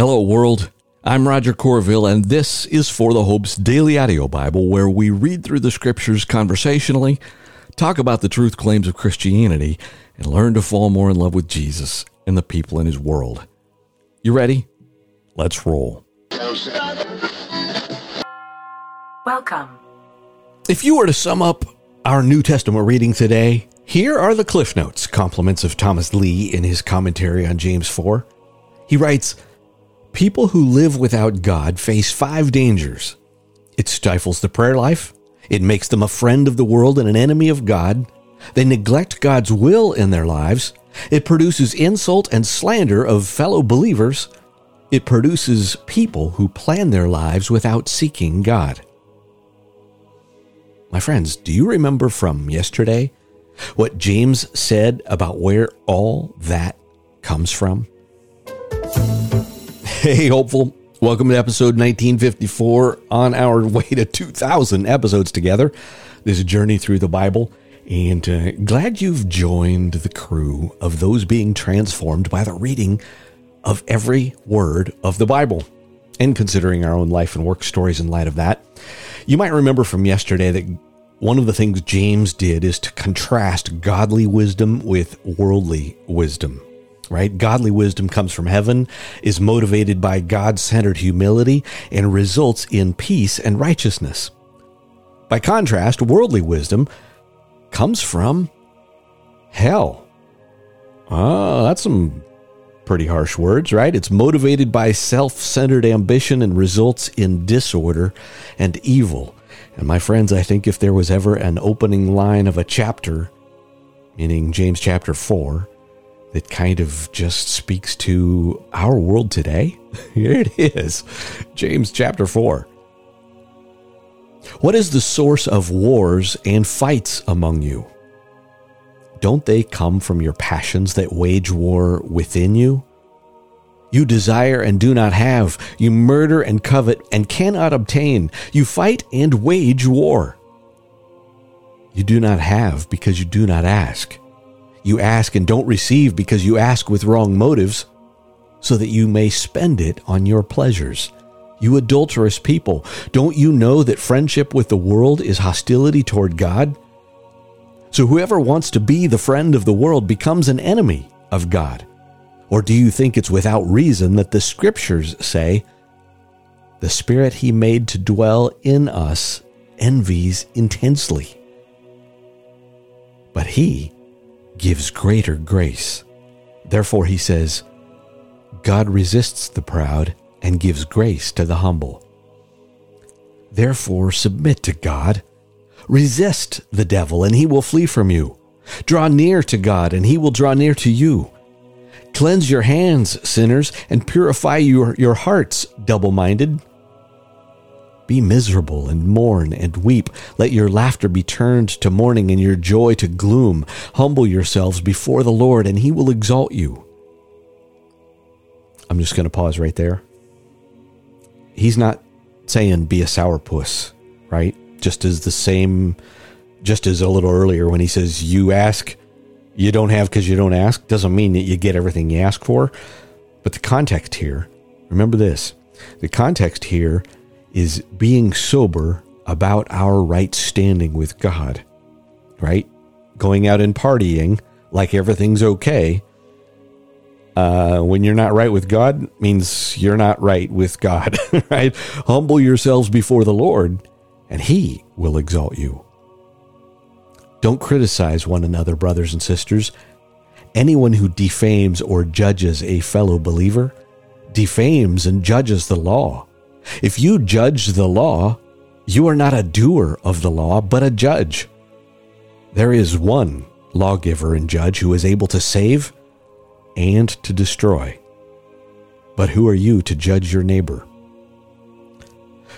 Hello, world. I'm Roger Courville, and this is For the Hope's Daily Audio Bible, where we read through the scriptures conversationally, talk about the truth claims of Christianity, and learn to fall more in love with Jesus and the people in his world. You ready? Let's roll. Welcome. If you were to sum up our New Testament reading today, here are the Cliff Notes, compliments of Thomas Lea in his commentary on James 4. He writes, People who live without God face five dangers. It stifles the prayer life. It makes them a friend of the world and an enemy of God. They neglect God's will in their lives. It produces insult and slander of fellow believers. It produces people who plan their lives without seeking God. My friends, do you remember from yesterday what James said about where all that comes from? Hey, hopeful. Welcome to episode 1954 on our way to 2,000 episodes together. This journey through the Bible. And uh, glad you've joined the crew of those being transformed by the reading of every word of the Bible. And considering our own life and work stories in light of that, you might remember from yesterday that one of the things James did is to contrast godly wisdom with worldly wisdom right? Godly wisdom comes from heaven, is motivated by God centered humility, and results in peace and righteousness. By contrast, worldly wisdom comes from hell. Ah, that's some pretty harsh words, right? It's motivated by self centered ambition and results in disorder and evil. And my friends, I think if there was ever an opening line of a chapter, meaning James chapter 4, that kind of just speaks to our world today? Here it is James chapter 4. What is the source of wars and fights among you? Don't they come from your passions that wage war within you? You desire and do not have. You murder and covet and cannot obtain. You fight and wage war. You do not have because you do not ask. You ask and don't receive because you ask with wrong motives, so that you may spend it on your pleasures. You adulterous people, don't you know that friendship with the world is hostility toward God? So whoever wants to be the friend of the world becomes an enemy of God. Or do you think it's without reason that the scriptures say, the Spirit He made to dwell in us envies intensely? But He gives greater grace. Therefore, he says, God resists the proud and gives grace to the humble. Therefore, submit to God. Resist the devil, and he will flee from you. Draw near to God, and he will draw near to you. Cleanse your hands, sinners, and purify your, your hearts, double minded. Be miserable and mourn and weep. Let your laughter be turned to mourning and your joy to gloom. Humble yourselves before the Lord, and he will exalt you. I'm just going to pause right there. He's not saying be a sourpuss, right? Just as the same, just as a little earlier when he says, You ask, you don't have because you don't ask, doesn't mean that you get everything you ask for. But the context here, remember this the context here is being sober about our right standing with God, right? Going out and partying like everything's okay. Uh, when you're not right with God means you're not right with God, right? Humble yourselves before the Lord, and He will exalt you. Don't criticize one another, brothers and sisters. Anyone who defames or judges a fellow believer defames and judges the law. If you judge the law, you are not a doer of the law, but a judge. There is one lawgiver and judge who is able to save and to destroy. But who are you to judge your neighbor?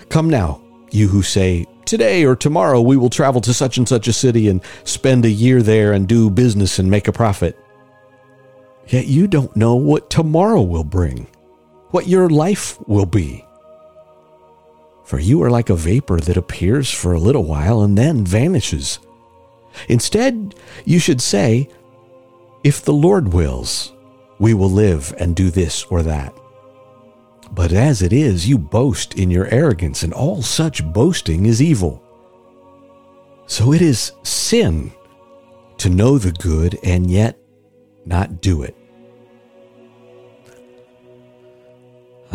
Come now, you who say, Today or tomorrow we will travel to such and such a city and spend a year there and do business and make a profit. Yet you don't know what tomorrow will bring, what your life will be. For you are like a vapor that appears for a little while and then vanishes. Instead, you should say, If the Lord wills, we will live and do this or that. But as it is, you boast in your arrogance, and all such boasting is evil. So it is sin to know the good and yet not do it.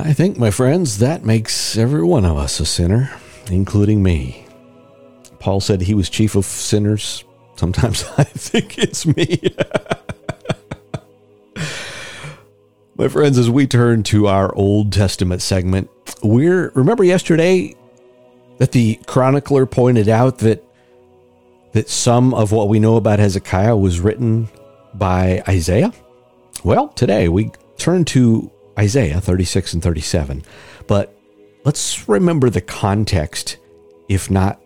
I think, my friends, that makes every one of us a sinner, including me. Paul said he was chief of sinners. Sometimes I think it's me. my friends, as we turn to our Old Testament segment, we're remember yesterday that the chronicler pointed out that that some of what we know about Hezekiah was written by Isaiah? Well, today we turn to Isaiah 36 and 37. But let's remember the context, if not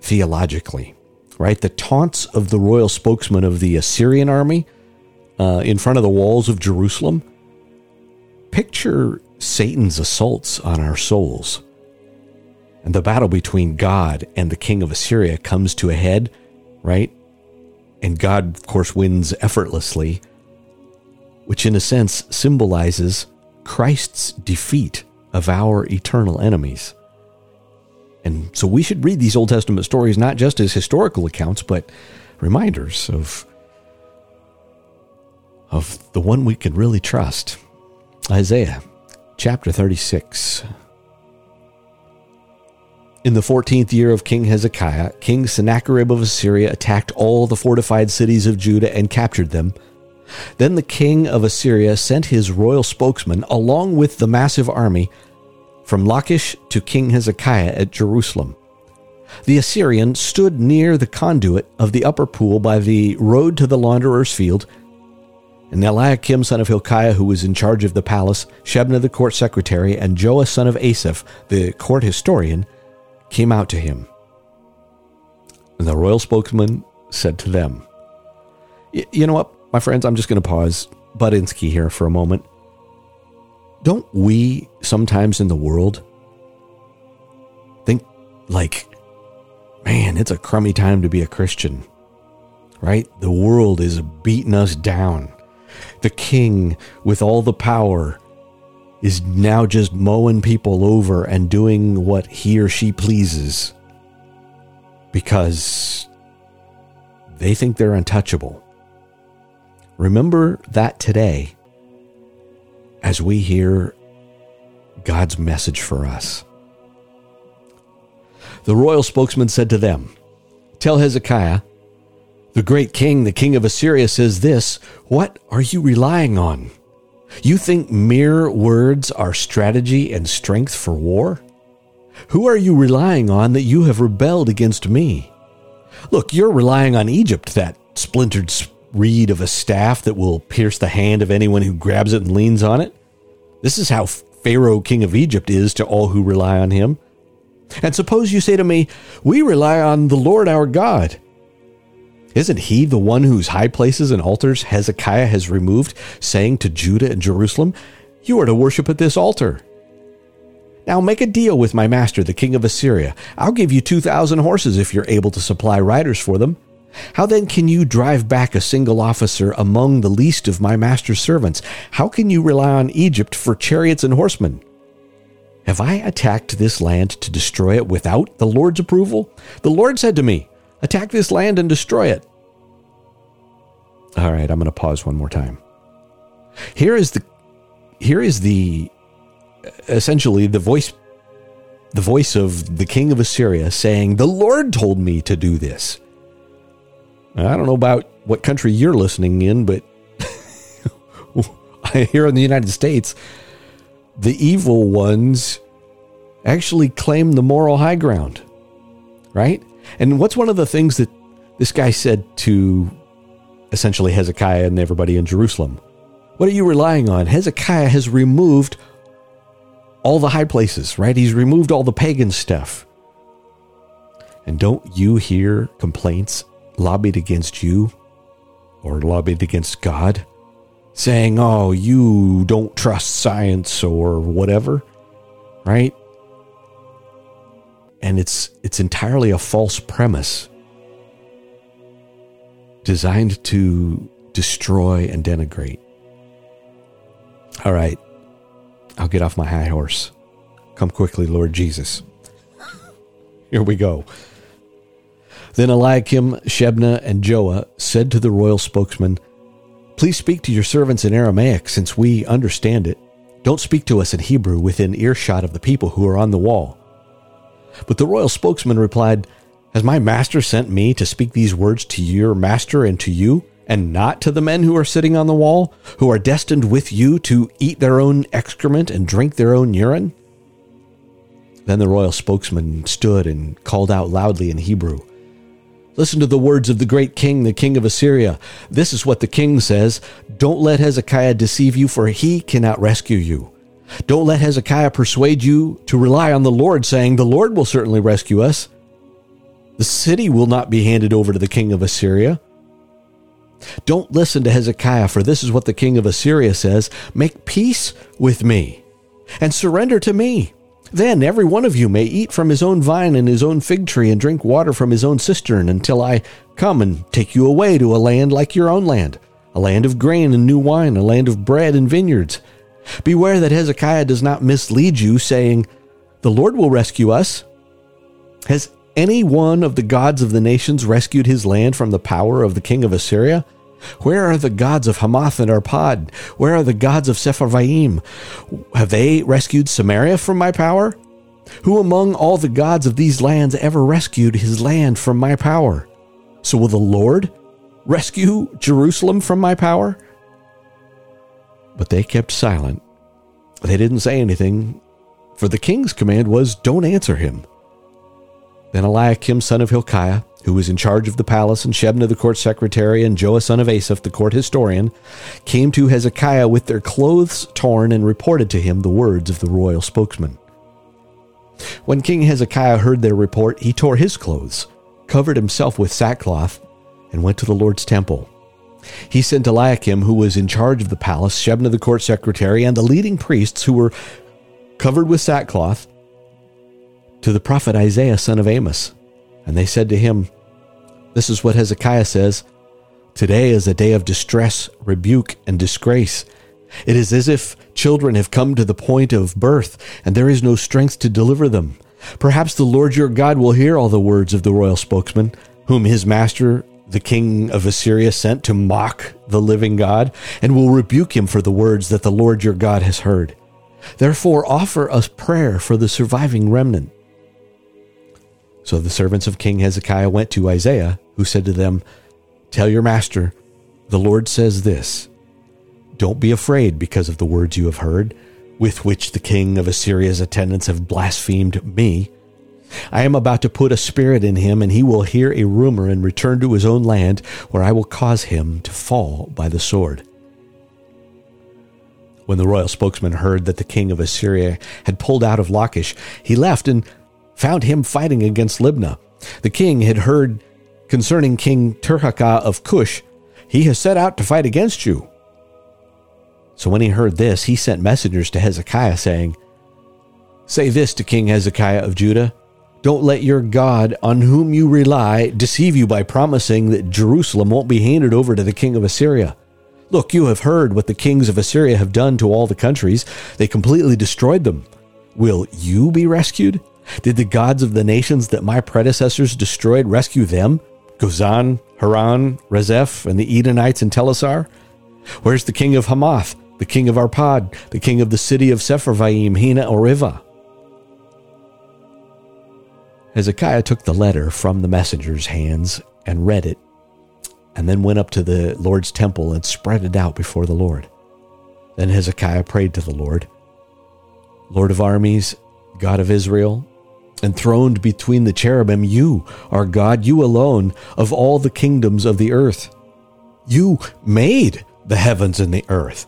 theologically, right? The taunts of the royal spokesman of the Assyrian army uh, in front of the walls of Jerusalem. Picture Satan's assaults on our souls. And the battle between God and the king of Assyria comes to a head, right? And God, of course, wins effortlessly, which in a sense symbolizes Christ's defeat of our eternal enemies. And so we should read these Old Testament stories not just as historical accounts, but reminders of, of the one we can really trust. Isaiah chapter 36. In the 14th year of King Hezekiah, King Sennacherib of Assyria attacked all the fortified cities of Judah and captured them then the king of Assyria sent his royal spokesman along with the massive army from Lachish to King Hezekiah at Jerusalem. The Assyrian stood near the conduit of the upper pool by the road to the launderer's field. And Eliakim son of Hilkiah, who was in charge of the palace, Shebna the court secretary, and Joah son of Asaph, the court historian, came out to him. And the royal spokesman said to them, You know what? My friends, I'm just going to pause Budinsky here for a moment. Don't we sometimes in the world think like, man, it's a crummy time to be a Christian, right? The world is beating us down. The king, with all the power, is now just mowing people over and doing what he or she pleases because they think they're untouchable. Remember that today as we hear God's message for us. The royal spokesman said to them, Tell Hezekiah, the great king, the king of Assyria, says this What are you relying on? You think mere words are strategy and strength for war? Who are you relying on that you have rebelled against me? Look, you're relying on Egypt, that splintered reed of a staff that will pierce the hand of anyone who grabs it and leans on it. This is how Pharaoh, king of Egypt, is to all who rely on him. And suppose you say to me, We rely on the Lord our God. Isn't he the one whose high places and altars Hezekiah has removed, saying to Judah and Jerusalem, You are to worship at this altar? Now make a deal with my master, the king of Assyria. I'll give you 2,000 horses if you're able to supply riders for them. How then can you drive back a single officer among the least of my master's servants? How can you rely on Egypt for chariots and horsemen? Have I attacked this land to destroy it without the Lord's approval? The Lord said to me, Attack this land and destroy it. All right, I'm going to pause one more time. Here is the here is the essentially the voice the voice of the king of Assyria saying, "The Lord told me to do this." I don't know about what country you're listening in, but here in the United States, the evil ones actually claim the moral high ground, right? And what's one of the things that this guy said to essentially Hezekiah and everybody in Jerusalem? What are you relying on? Hezekiah has removed all the high places, right? He's removed all the pagan stuff. And don't you hear complaints lobbied against you or lobbied against God, saying, oh, you don't trust science or whatever, right? And it's, it's entirely a false premise designed to destroy and denigrate. All right. I'll get off my high horse. Come quickly, Lord Jesus. Here we go. Then Eliakim, Shebna, and Joah said to the royal spokesman, Please speak to your servants in Aramaic, since we understand it. Don't speak to us in Hebrew within earshot of the people who are on the wall. But the royal spokesman replied, Has my master sent me to speak these words to your master and to you, and not to the men who are sitting on the wall, who are destined with you to eat their own excrement and drink their own urine? Then the royal spokesman stood and called out loudly in Hebrew. Listen to the words of the great king, the king of Assyria. This is what the king says Don't let Hezekiah deceive you, for he cannot rescue you. Don't let Hezekiah persuade you to rely on the Lord, saying, The Lord will certainly rescue us. The city will not be handed over to the king of Assyria. Don't listen to Hezekiah, for this is what the king of Assyria says Make peace with me and surrender to me. Then every one of you may eat from his own vine and his own fig tree and drink water from his own cistern until I come and take you away to a land like your own land, a land of grain and new wine, a land of bread and vineyards. Beware that Hezekiah does not mislead you, saying, The Lord will rescue us. Has any one of the gods of the nations rescued his land from the power of the king of Assyria? Where are the gods of Hamath and Arpad? Where are the gods of Sepharvaim? Have they rescued Samaria from my power? Who among all the gods of these lands ever rescued his land from my power? So will the Lord rescue Jerusalem from my power? But they kept silent. They didn't say anything, for the king's command was, Don't answer him. Then Eliakim, son of Hilkiah, who was in charge of the palace, and Shebna the court secretary, and Joah son of Asaph the court historian, came to Hezekiah with their clothes torn and reported to him the words of the royal spokesman. When King Hezekiah heard their report, he tore his clothes, covered himself with sackcloth, and went to the Lord's temple. He sent Eliakim, who was in charge of the palace, Shebna the court secretary, and the leading priests who were covered with sackcloth, to the prophet Isaiah son of Amos. And they said to him, This is what Hezekiah says Today is a day of distress, rebuke, and disgrace. It is as if children have come to the point of birth, and there is no strength to deliver them. Perhaps the Lord your God will hear all the words of the royal spokesman, whom his master, the king of Assyria, sent to mock the living God, and will rebuke him for the words that the Lord your God has heard. Therefore, offer us prayer for the surviving remnant. So the servants of King Hezekiah went to Isaiah, who said to them, Tell your master, the Lord says this Don't be afraid because of the words you have heard, with which the king of Assyria's attendants have blasphemed me. I am about to put a spirit in him, and he will hear a rumor and return to his own land, where I will cause him to fall by the sword. When the royal spokesman heard that the king of Assyria had pulled out of Lachish, he left and found him fighting against Libnah. The king had heard concerning King Tirhakah of Cush, he has set out to fight against you. So when he heard this, he sent messengers to Hezekiah, saying, Say this to King Hezekiah of Judah Don't let your God, on whom you rely, deceive you by promising that Jerusalem won't be handed over to the king of Assyria. Look, you have heard what the kings of Assyria have done to all the countries. They completely destroyed them. Will you be rescued? Did the gods of the nations that my predecessors destroyed rescue them? Gozan, Haran, Rezeph, and the Edenites in Telassar? Where's the king of Hamath, the king of Arpad, the king of the city of Sepharvaim, Hena, or Ivvah? Hezekiah took the letter from the messenger's hands and read it, and then went up to the Lord's temple and spread it out before the Lord. Then Hezekiah prayed to the Lord Lord of armies, God of Israel, enthroned between the cherubim, you are God, you alone, of all the kingdoms of the earth. You made the heavens and the earth.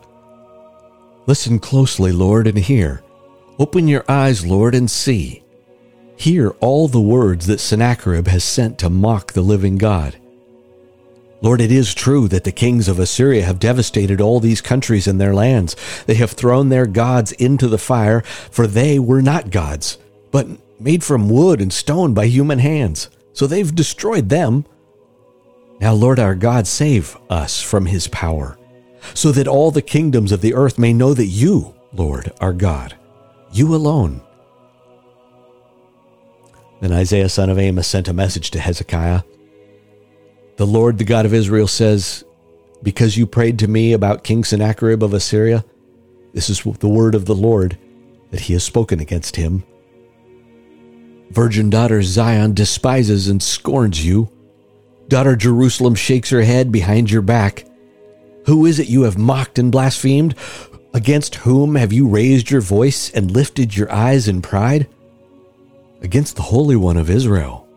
Listen closely, Lord, and hear. Open your eyes, Lord, and see. Hear all the words that Sennacherib has sent to mock the living God. Lord, it is true that the kings of Assyria have devastated all these countries and their lands. They have thrown their gods into the fire, for they were not gods, but made from wood and stone by human hands. So they've destroyed them. Now, Lord our God, save us from his power, so that all the kingdoms of the earth may know that you, Lord, our God, you alone. Then Isaiah son of Amos sent a message to Hezekiah. The Lord, the God of Israel, says, Because you prayed to me about King Sennacherib of Assyria, this is the word of the Lord that he has spoken against him. Virgin daughter Zion despises and scorns you. Daughter Jerusalem shakes her head behind your back. Who is it you have mocked and blasphemed? Against whom have you raised your voice and lifted your eyes in pride? Against the Holy One of Israel.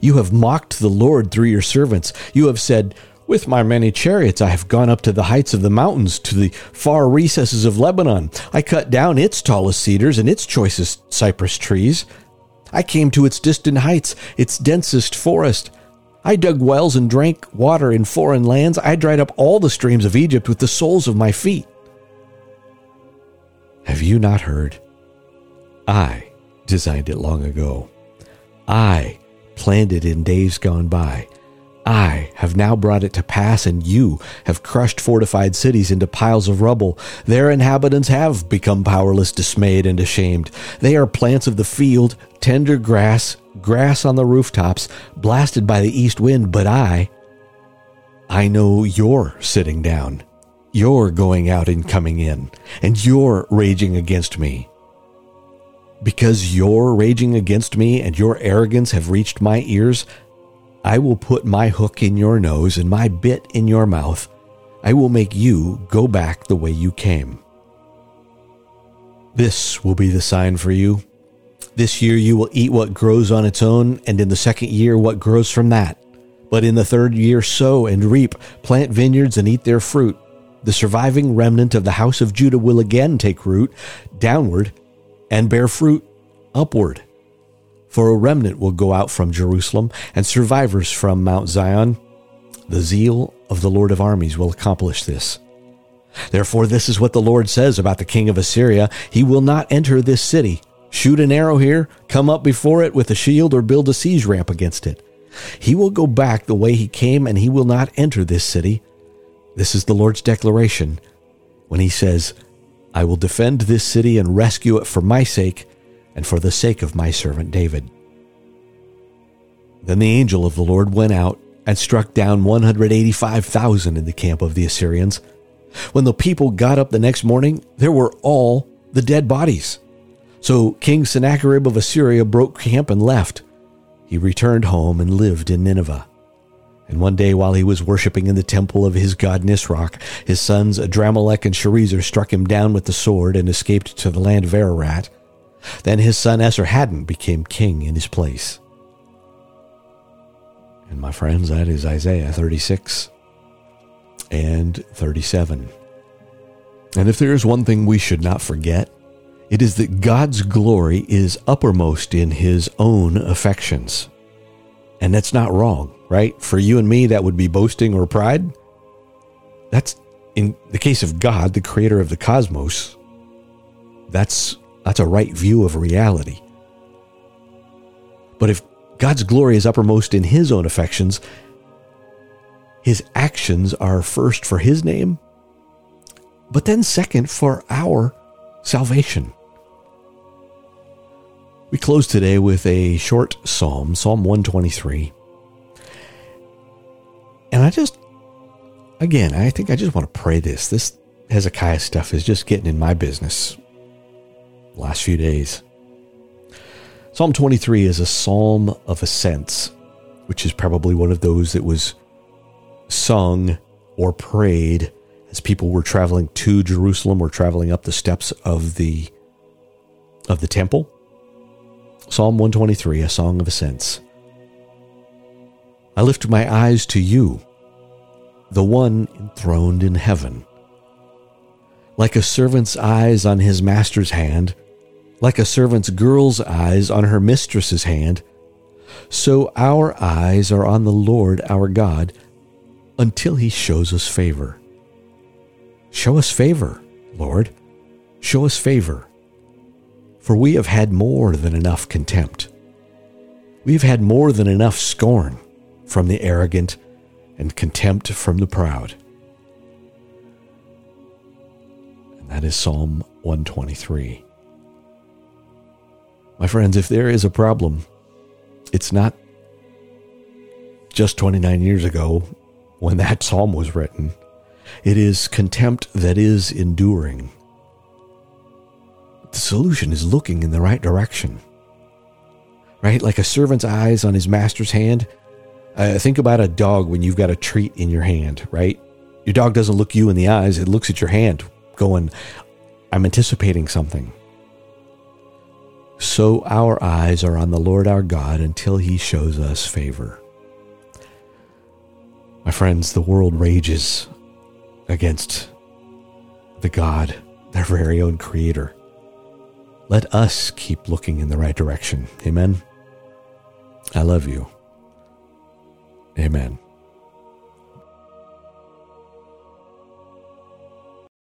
You have mocked the Lord through your servants. You have said, with my many chariots, I have gone up to the heights of the mountains, to the far recesses of Lebanon. I cut down its tallest cedars and its choicest cypress trees. I came to its distant heights, its densest forest. I dug wells and drank water in foreign lands. I dried up all the streams of Egypt with the soles of my feet. Have you not heard? I designed it long ago. I planned it in days gone by. I have now brought it to pass, and you have crushed fortified cities into piles of rubble. Their inhabitants have become powerless, dismayed, and ashamed. They are plants of the field, tender grass, grass on the rooftops, blasted by the east wind. But I, I know you're sitting down. You're going out and coming in, and you're raging against me. Because you're raging against me and your arrogance have reached my ears, I will put my hook in your nose and my bit in your mouth. I will make you go back the way you came. This will be the sign for you. This year you will eat what grows on its own, and in the second year what grows from that. But in the third year sow and reap, plant vineyards and eat their fruit. The surviving remnant of the house of Judah will again take root downward and bear fruit upward. For a remnant will go out from Jerusalem, and survivors from Mount Zion. The zeal of the Lord of armies will accomplish this. Therefore, this is what the Lord says about the king of Assyria He will not enter this city. Shoot an arrow here, come up before it with a shield, or build a siege ramp against it. He will go back the way he came, and he will not enter this city. This is the Lord's declaration when he says, I will defend this city and rescue it for my sake and for the sake of my servant David. Then the angel of the Lord went out and struck down 185,000 in the camp of the Assyrians. When the people got up the next morning, there were all the dead bodies. So King Sennacherib of Assyria broke camp and left. He returned home and lived in Nineveh. And one day, while he was worshipping in the temple of his god Nisroch, his sons Adramelech and Sharezer struck him down with the sword and escaped to the land of Ararat. Then his son Esarhaddon became king in his place. And my friends, that is Isaiah 36 and 37. And if there is one thing we should not forget, it is that God's glory is uppermost in his own affections. And that's not wrong, right? For you and me, that would be boasting or pride. That's in the case of God, the creator of the cosmos. That's that's a right view of reality. But if God's glory is uppermost in his own affections, his actions are first for his name, but then second for our salvation. We close today with a short psalm, Psalm 123. And I just, again, I think I just want to pray this. This Hezekiah stuff is just getting in my business last few days. Psalm 23 is a psalm of ascents, which is probably one of those that was sung or prayed as people were traveling to Jerusalem or traveling up the steps of the of the temple. Psalm 123, a song of ascents. I lift my eyes to you, the one enthroned in heaven. Like a servant's eyes on his master's hand, like a servant's girl's eyes on her mistress's hand, so our eyes are on the Lord our God until he shows us favor. Show us favor, Lord. Show us favor. For we have had more than enough contempt. We have had more than enough scorn from the arrogant and contempt from the proud. And that is Psalm 123. My friends, if there is a problem, it's not just 29 years ago when that psalm was written. It is contempt that is enduring. The solution is looking in the right direction. Right? Like a servant's eyes on his master's hand. Uh, think about a dog when you've got a treat in your hand, right? Your dog doesn't look you in the eyes, it looks at your hand, going, I'm anticipating something. So our eyes are on the Lord our God until he shows us favor. My friends, the world rages against the God, their very own creator. Let us keep looking in the right direction. Amen. I love you. Amen.